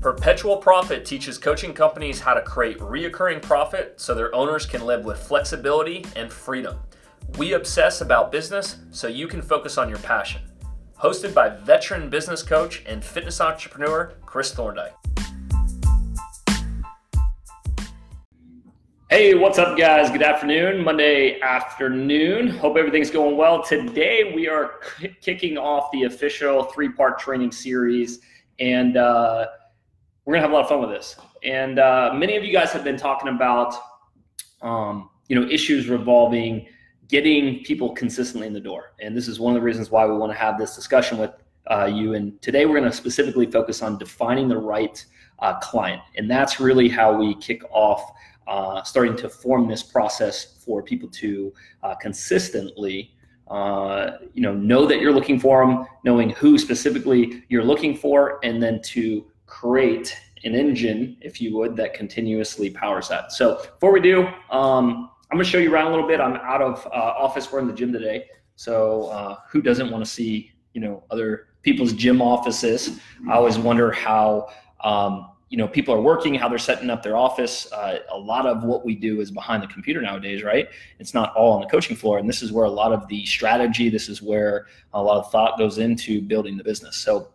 Perpetual Profit teaches coaching companies how to create reoccurring profit so their owners can live with flexibility and freedom. We obsess about business so you can focus on your passion. Hosted by veteran business coach and fitness entrepreneur Chris Thorndike. Hey, what's up, guys? Good afternoon, Monday afternoon. Hope everything's going well. Today, we are kicking off the official three part training series, and uh, we're gonna have a lot of fun with this. And uh, many of you guys have been talking about, um, you know, issues revolving getting people consistently in the door, and this is one of the reasons why we want to have this discussion with uh, you. And today, we're going to specifically focus on defining the right uh, client, and that's really how we kick off uh, starting to form this process for people to uh, consistently uh, you know know that you're looking for them knowing who specifically you're looking for and then to create an engine if you would that continuously powers that. So before we do um, i'm going to show you around a little bit. I'm out of uh, office. We're in the gym today. So uh, who doesn't want to see you know other people's gym offices? I always wonder how um, you know people are working how they're setting up their office. Uh, a lot of what we do is behind the computer nowadays right? It's not all on the coaching floor and this is where a lot of the strategy this is where a lot of thought goes into building the business. So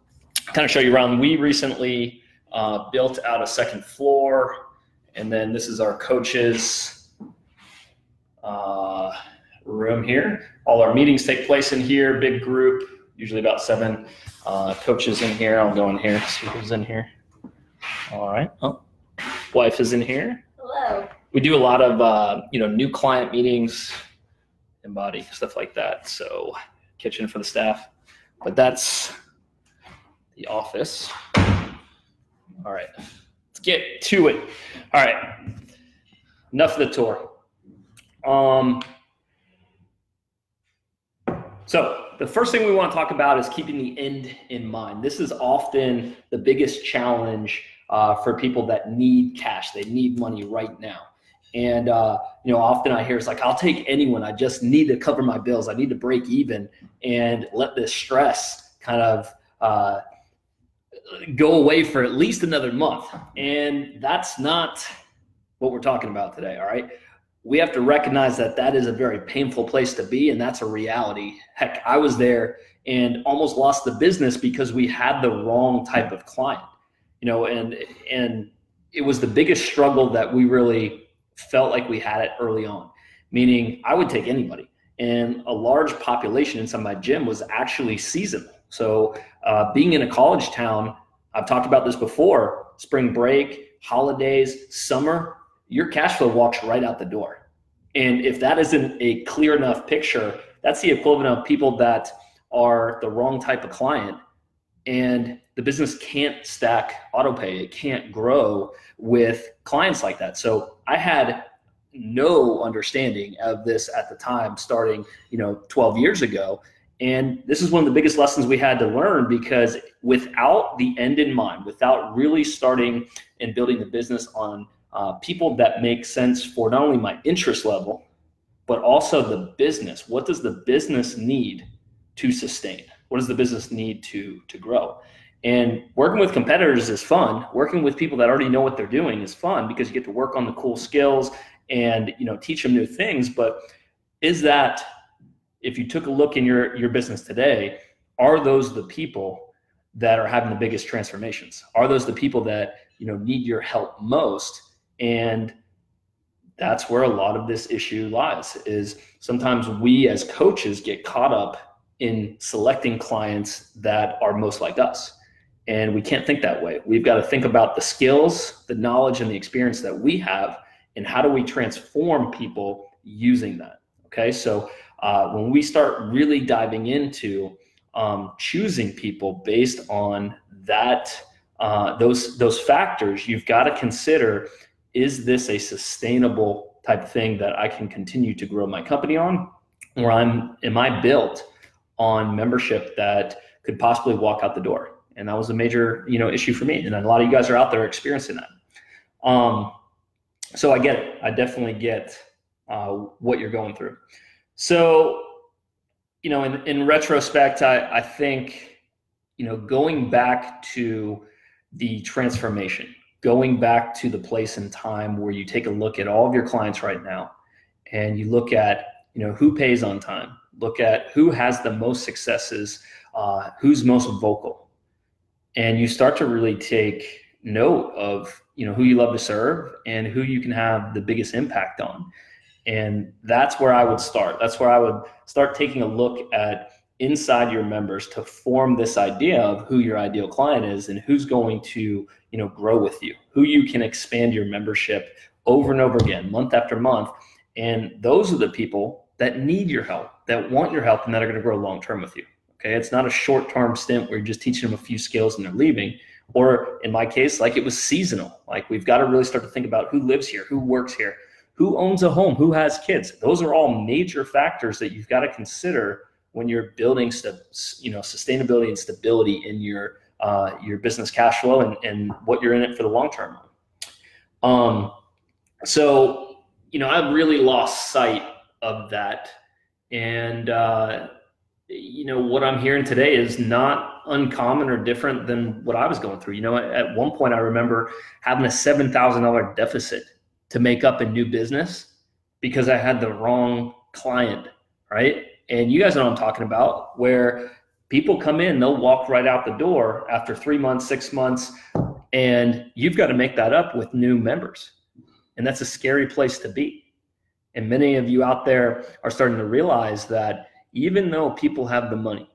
kind of show you around we recently uh, built out a second floor and then this is our coaches uh, room here all our meetings take place in here big group usually about seven uh, coaches in here i'll go in here see who's in here all right. Oh, wife is in here. Hello. We do a lot of uh, you know new client meetings, InBody stuff like that. So kitchen for the staff, but that's the office. All right, let's get to it. All right, enough of the tour. Um, so the first thing we want to talk about is keeping the end in mind. This is often the biggest challenge uh, for people that need cash. They need money right now. And uh, you know, often I hear it's like, "I'll take anyone. I just need to cover my bills. I need to break even and let this stress kind of uh, go away for at least another month." And that's not what we're talking about today. All right, we have to recognize that that is a very painful place to be, and that's a reality. Heck, I was there and almost lost the business because we had the wrong type of client you know, and and it was the biggest struggle that we really felt like we had it early on. Meaning, I would take anybody, and a large population inside my gym was actually seasonal. So, uh, being in a college town, I've talked about this before: spring break, holidays, summer, your cash flow walks right out the door. And if that isn't a clear enough picture, that's the equivalent of people that are the wrong type of client. And the business can't stack autopay it can't grow with clients like that. So i had no understanding of this at the time starting you know 12 years ago and this is one of the biggest lessons we had to learn because without the end in mind without really starting and building the business on uh, people that make sense for not only my interest level but also the business. What does the business need to sustain? What does the business need to to grow? And working with competitors is fun. Working with people that already know what they're doing is fun because you get to work on the cool skills and you know teach them new things. But is that if you took a look in your your business today are those the people that are having the biggest transformations are those the people that you know need your help most and that's where a lot of this issue lies is sometimes we as coaches get caught up in selecting clients that are most like us. And we can't think that way. We've got to think about the skills, the knowledge, and the experience that we have, and how do we transform people using that. Okay, so uh, when we start really diving into um, choosing people based on that, uh, those those factors, you've got to consider: is this a sustainable type thing that I can continue to grow my company on, or I'm am I built on membership that could possibly walk out the door. And that was a major, you know, issue for me. And a lot of you guys are out there experiencing that. Um, so I get it. I definitely get uh, what you're going through. So, you know, in, in retrospect, I, I think, you know, going back to the transformation, going back to the place and time where you take a look at all of your clients right now and you look at you know who pays on time look at who has the most successes uh, who's most vocal and you start to really take note of you know who you love to serve and who you can have the biggest impact on and that's where i would start. That's where i would start taking a look at inside your members to form this idea of who your ideal client is and who's going to you know grow with you who you can expand your membership over and over again month after month. And those are the people that need your help that want your help and that are going to grow long term with you okay? It's not a short term stint where you're just teaching them a few skills and they're leaving. Or in my case like it was seasonal. Like we've got to really start to think about who lives here who works here who owns a home? Who has kids? Those are all major factors that you've got to consider when you're building you know sustainability and stability in your uh, your business cash flow and, and what you're in it for the long term. Um, so you know I've really lost sight of that. And uh, you know what i'm hearing today is not uncommon or different than what i was going through. You know at one point i remember having a $7000 deficit to make up a new business because i had the wrong client right and you guys know what I'm talking about, where people come in, they'll walk right out the door after three months, six months, and you've got to make that up with new members. And that's a scary place to be. And many of you out there are starting to realize that even though people have the money,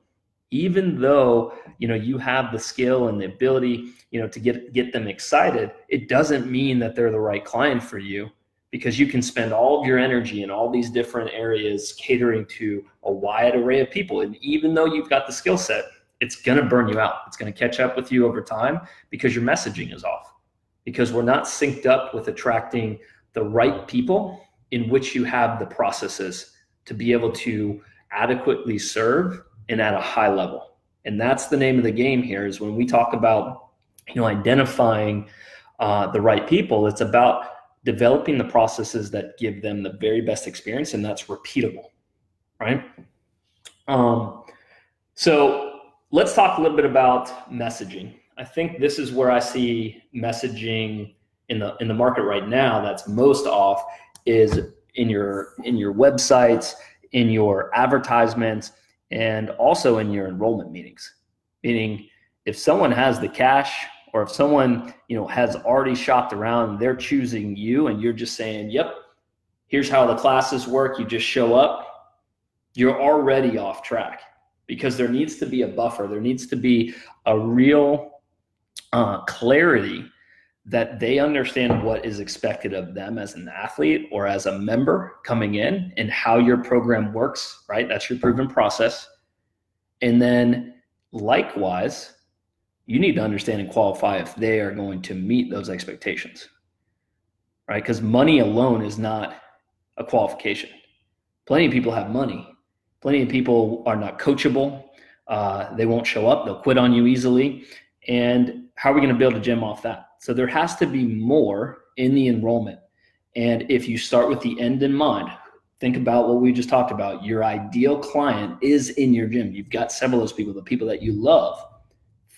even though you know you have the skill and the ability you know to get get them excited it doesn't mean that they're the right client for you because you can spend all of your energy in all these different areas catering to a wide array of people. And even though you've got the skill set, it's going to burn you out. It's going to catch up with you over time because your messaging is off, because we're not synced up with attracting the right people in which you have the processes to be able to adequately serve and at a high level. And that's the name of the game here is when we talk about, you know, identifying uh, the right people, it's about developing the processes that give them the very best experience and that's repeatable right um, so let's talk a little bit about messaging i think this is where i see messaging in the in the market right now that's most off is in your in your websites in your advertisements and also in your enrollment meetings. Meaning if someone has the cash or if someone you know has already shopped around they're choosing you and you're just saying yep here's how the classes work. You just show up you're already off track. Because there needs to be a buffer. There needs to be a real uh, clarity that they understand what is expected of them as an athlete or as a member coming in and how your program works right that's your proven process and then likewise you need to understand and qualify if they are going to meet those expectations, right? Because money alone is not a qualification. Plenty of people have money. Plenty of people are not coachable. Uh, they won't show up. They'll quit on you easily. And how are we going to build a gym off that? So there has to be more in the enrollment. And if you start with the end in mind, think about what we just talked about. Your ideal client is in your gym. You've got several of those people, the people that you love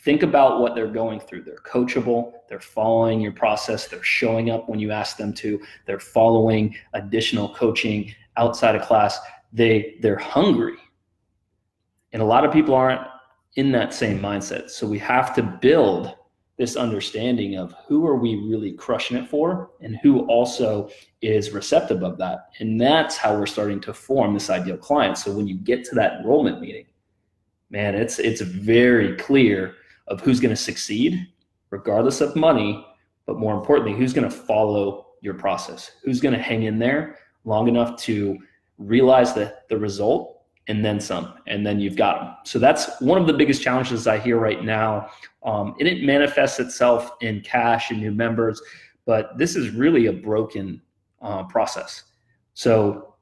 think about what they're going through. They're coachable, they're following your process, they're showing up when you ask them to, they're following additional coaching outside of class. They they're hungry. And a lot of people aren't in that same mindset. So we have to build this understanding of who are we really crushing it for and who also is receptive of that. And that's how we're starting to form this ideal client. So when you get to that enrollment meeting, man, it's it's very clear of who's going to succeed, regardless of money, but more importantly, who's going to follow your process, who's going to hang in there long enough to realize the, the result and then some, and then you've got them. So that's one of the biggest challenges I hear right now. Um, and it manifests itself in cash and new members, but this is really a broken uh, process. So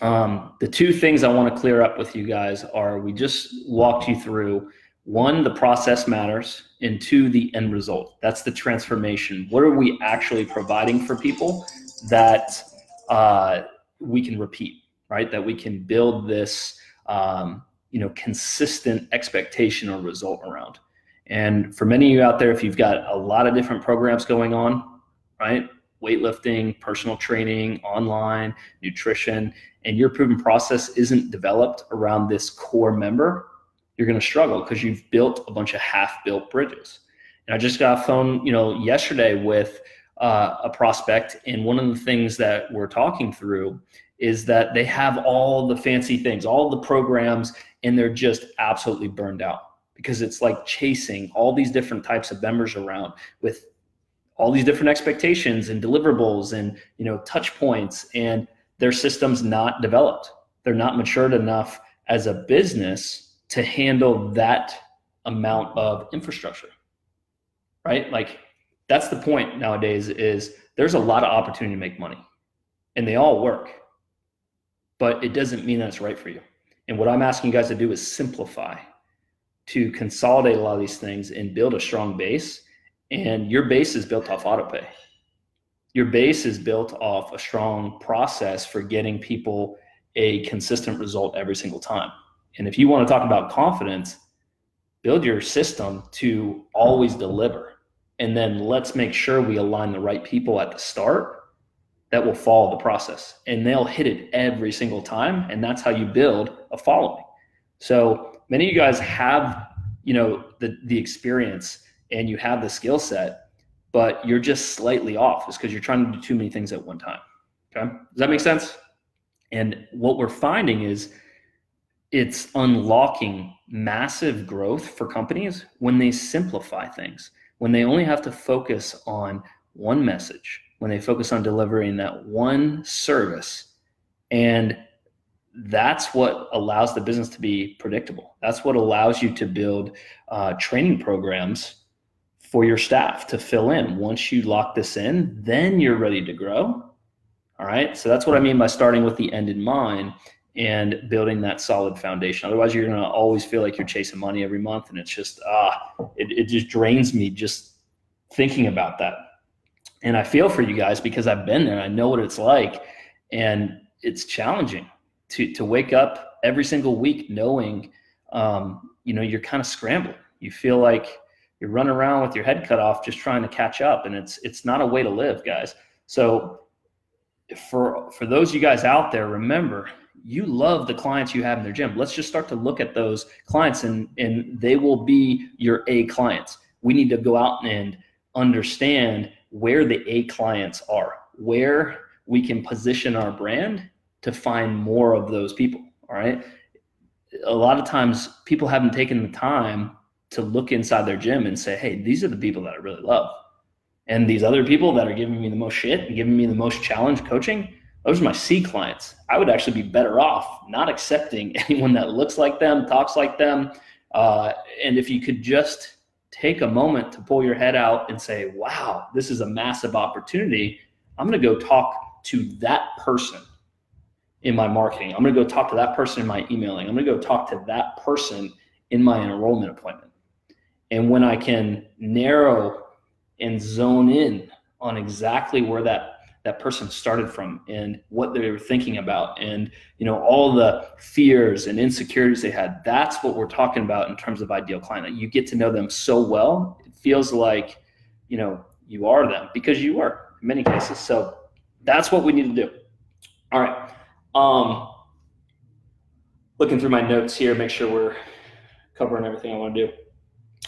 um, the two things I want to clear up with you guys are we just walked you through one, the process matters, and two, the end result. That's the transformation. What are we actually providing for people that uh, we can repeat, right? That we can build this, um, you know, consistent expectation or result around. And for many of you out there, if you've got a lot of different programs going on, right? Weightlifting, personal training, online, nutrition, and your proven process isn't developed around this core member, you're going to struggle because you've built a bunch of half-built bridges. And I just got a phone, you know, yesterday with uh, a prospect, and one of the things that we're talking through is that they have all the fancy things, all the programs, and they're just absolutely burned out because it's like chasing all these different types of members around with all these different expectations and deliverables and you know touch points and their systems not developed. They're not matured enough as a business to handle that amount of infrastructure right? Like that's the point nowadays is there's a lot of opportunity to make money and they all work but it doesn't mean that it's right for you and what i'm asking you guys to do is simplify to consolidate a lot of these things and build a strong base. And your base is built off autopay. Your base is built off a strong process for getting people a consistent result every single time. And if you want to talk about confidence, build your system to always deliver. And then let's make sure we align the right people at the start that will follow the process and they'll hit it every single time. And that's how you build a following. So many of you guys have, you know, the the experience and you have the skill set, but you're just slightly off. It's because you're trying to do too many things at one time. Okay. Does that make sense? And what we're finding is it's unlocking massive growth for companies when they simplify things, when they only have to focus on one message, when they focus on delivering that one service and that's what allows the business to be predictable. That's what allows you to build uh, training programs for your staff to fill in. Once you lock this in, then you're ready to grow. All right. So that's what I mean by starting with the end in mind and building that solid foundation. Otherwise, you're going to always feel like you're chasing money every month. And it's just, ah, it, it just drains me just thinking about that. And I feel for you guys because I've been there. I know what it's like. And it's challenging to to wake up every single week knowing um, you know you're kind of scrambling you feel like you're running around with your head cut off just trying to catch up and it's it's not a way to live guys so for for those you guys out there remember you love the clients you have in their gym let's just start to look at those clients and and they will be your a clients we need to go out and understand where the a clients are where we can position our brand to find more of those people. All right. A lot of times people haven't taken the time to look inside their gym and say, hey, these are the people that I really love. And these other people that are giving me the most shit and giving me the most challenge coaching, those are my C clients. I would actually be better off not accepting anyone that looks like them, talks like them. Uh, and if you could just take a moment to pull your head out and say, wow, this is a massive opportunity, I'm going to go talk to that person in my marketing. I'm going to go talk to that person in my emailing. I'm going to go talk to that person in my enrollment appointment. And when I can narrow and zone in on exactly where that that person started from and what they were thinking about and you know all the fears and insecurities they had. That's what we're talking about in terms of ideal client you get to know them so well it feels like you know you are them because you are in many cases. So that's what we need to do. All right. Um, looking through my notes here, make sure we're covering everything I want to do.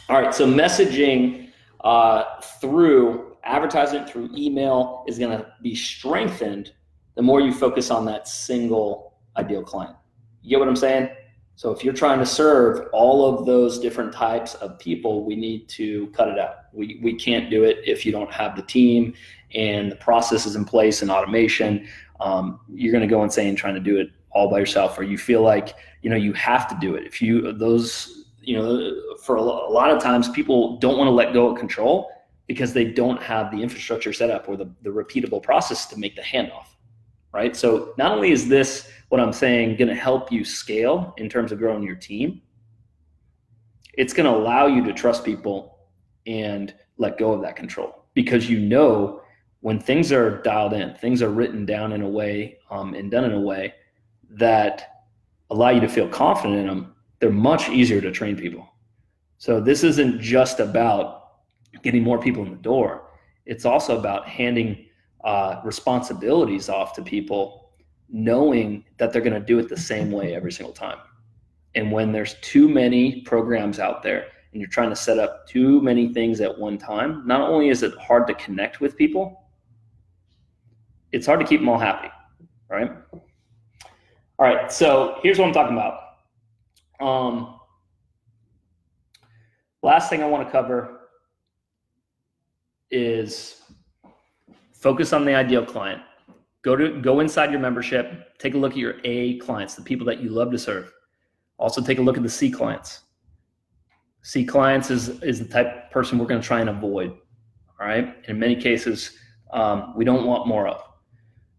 All right, so messaging uh, through advertising, through email is going to be strengthened the more you focus on that single ideal client. You get what I'm saying? So if you're trying to serve all of those different types of people, we need to cut it out. We, we can't do it if you don't have the team and the processes in place and automation um, you're going to go insane trying to do it all by yourself, or you feel like you know you have to do it. If you those you know for a lot of times people don't want to let go of control because they don't have the infrastructure set up or the, the repeatable process to make the handoff right so not only is this what i'm saying going to help you scale in terms of growing your team it's going to allow you to trust people and let go of that control because you know when things are dialed in, things are written down in a way um, and done in a way that allow you to feel confident in them, they're much easier to train people. So this isn't just about getting more people in the door. It's also about handing uh, responsibilities off to people, knowing that they're going to do it the same way every single time. And when there's too many programs out there and you're trying to set up too many things at one time, not only is it hard to connect with people, it's hard to keep them all happy, right? All right, so here's what I'm talking about. Um, last thing I want to cover is focus on the ideal client. Go to go inside your membership, take a look at your A clients, the people that you love to serve. Also take a look at the C clients. C clients is is the type of person we're going to try and avoid. All right. In many cases, um, we don't want more of.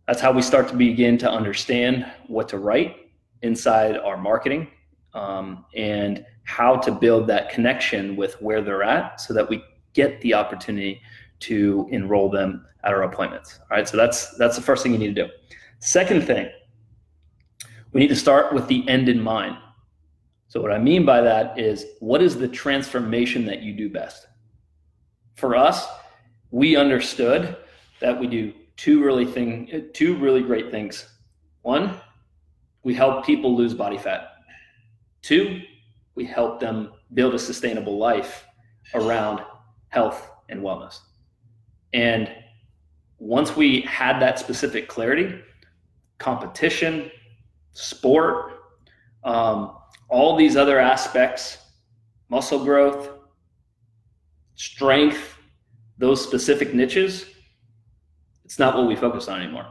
That's how we start to begin to understand what to write inside our marketing um, and how to build that connection with where they're at so that we get the opportunity to enroll them at our appointments. All right, so that's that's the first thing you need to do. Second thing, we need to start with the end in mind. So what I mean by that is what is the transformation that you do best? For us, we understood that we do two really thing two really great things. One, we help people lose body fat. Two, we help them build a sustainable life around health and wellness. And once we had that specific clarity, competition, sport, um, all these other aspects, muscle growth, strength, those specific niches, it's not what we focus on anymore.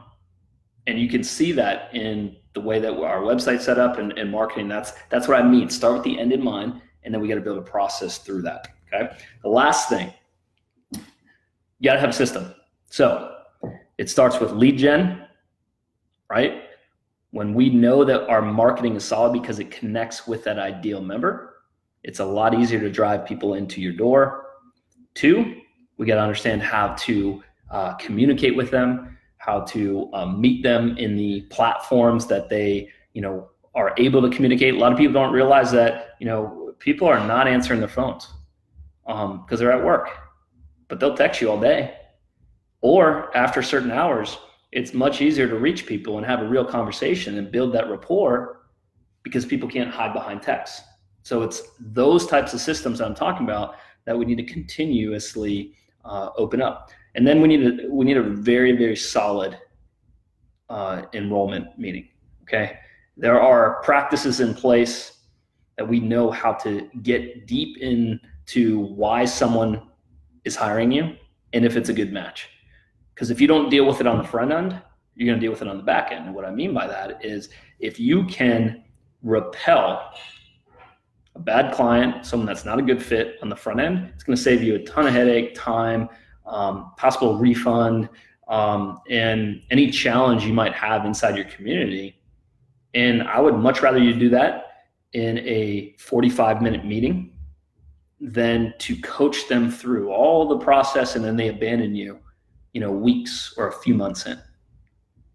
And you can see that in the way that our website set up and, and marketing. That's that's what I mean. Start with the end in mind, and then we got to build a process through that. Okay. The last thing, got to have a system. So it starts with lead gen, right? When we know that our marketing is solid because it connects with that ideal member, it's a lot easier to drive people into your door. Two, we got to understand how to uh, communicate with them how to um, meet them in the platforms that they, you know, are able to communicate. A lot of people don't realize that, you know, people are not answering their phones because um, they're at work, but they'll text you all day. Or after certain hours, it's much easier to reach people and have a real conversation and build that rapport because people can't hide behind text. So it's those types of systems that I'm talking about that we need to continuously uh, open up. And then we need a we need a very very solid uh, enrollment meeting. Okay, there are practices in place that we know how to get deep into why someone is hiring you and if it's a good match. Because if you don't deal with it on the front end, you're going to deal with it on the back end. And what I mean by that is if you can repel a bad client, someone that's not a good fit on the front end, it's going to save you a ton of headache, time, um, possible refund, um, and any challenge you might have inside your community. And I would much rather you do that in a 45 minute meeting than to coach them through all the process and then they abandon you, you know, weeks or a few months in.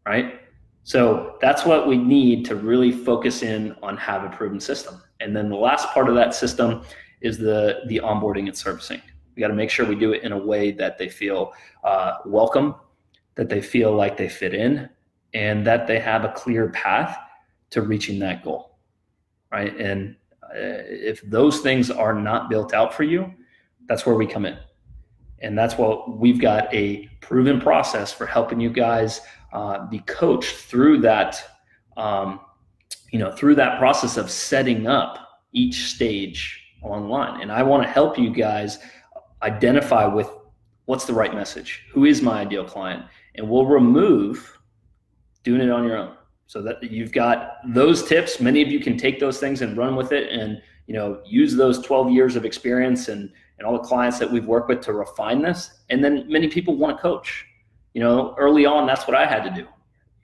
Right. So that's what we need to really focus in on have a proven system. And then the last part of that system is the the onboarding and servicing. We got to make sure we do it in a way that they feel uh, welcome, that they feel like they fit in, and that they have a clear path to reaching that goal. Right. And if those things are not built out for you, that's where we come in. And that's what we've got a proven process for helping you guys uh, be coached through that, um, you know, through that process of setting up each stage along the line. And I want to help you guys identify with what's the right message, who is my ideal client, and we'll remove doing it on your own. So that you've got those tips. Many of you can take those things and run with it, and you know use those 12 years of experience and and all the clients that we've worked with to refine this. And then many people want to coach. You know, early on, that's what I had to do. You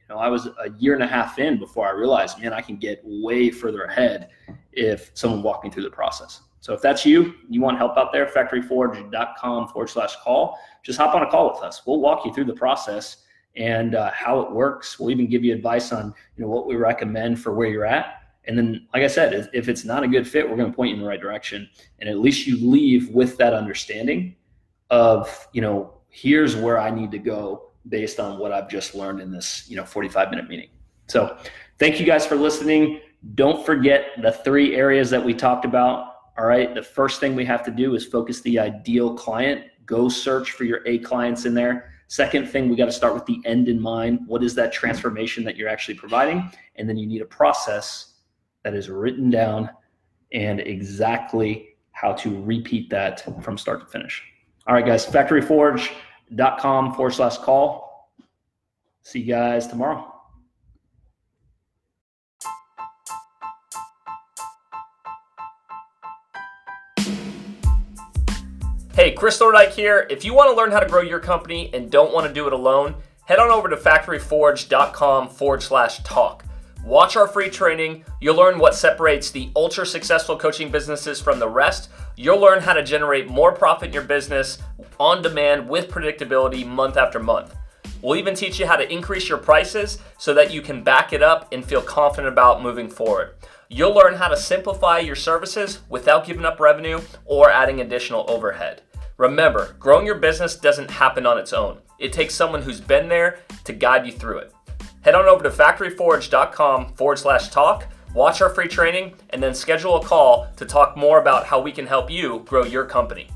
know, I was a year and a half in before I realized, man, I can get way further ahead if someone walked me through the process. So if that's you, you want help out there, factoryforge.com forward slash call, just hop on a call with us. We'll walk you through the process and uh, how it works. We'll even give you advice on you know what we recommend for where you're at, And then, like I said, if, if it's not a good fit, we're going to point you in the right direction. And at least you leave with that understanding of, you know, here's where I need to go based on what I've just learned in this, you know, 45 minute meeting. So thank you guys for listening. Don't forget the three areas that we talked about. All right. The first thing we have to do is focus the ideal client. Go search for your A clients in there. Second thing, we got to start with the end in mind. What is that transformation that you're actually providing? And then you need a process that is written down and exactly how to repeat that from start to finish. All right, guys, factoryforge.com forward slash call. See you guys tomorrow. Hey, Chris Thorndike here. If you want to learn how to grow your company and don't want to do it alone, head on over to factoryforge.com forward slash talk. Watch our free training. You'll learn what separates the ultra successful coaching businesses from the rest. You'll learn how to generate more profit in your business on demand with predictability month after month. We'll even teach you how to increase your prices so that you can back it up and feel confident about moving forward. You'll learn how to simplify your services without giving up revenue or adding additional overhead. Remember, growing your business doesn't happen on its own. It takes someone who's been there to guide you through it. Head on over to factoryforge.com forward slash talk, watch our free training, and then schedule a call to talk more about how we can help you grow your company.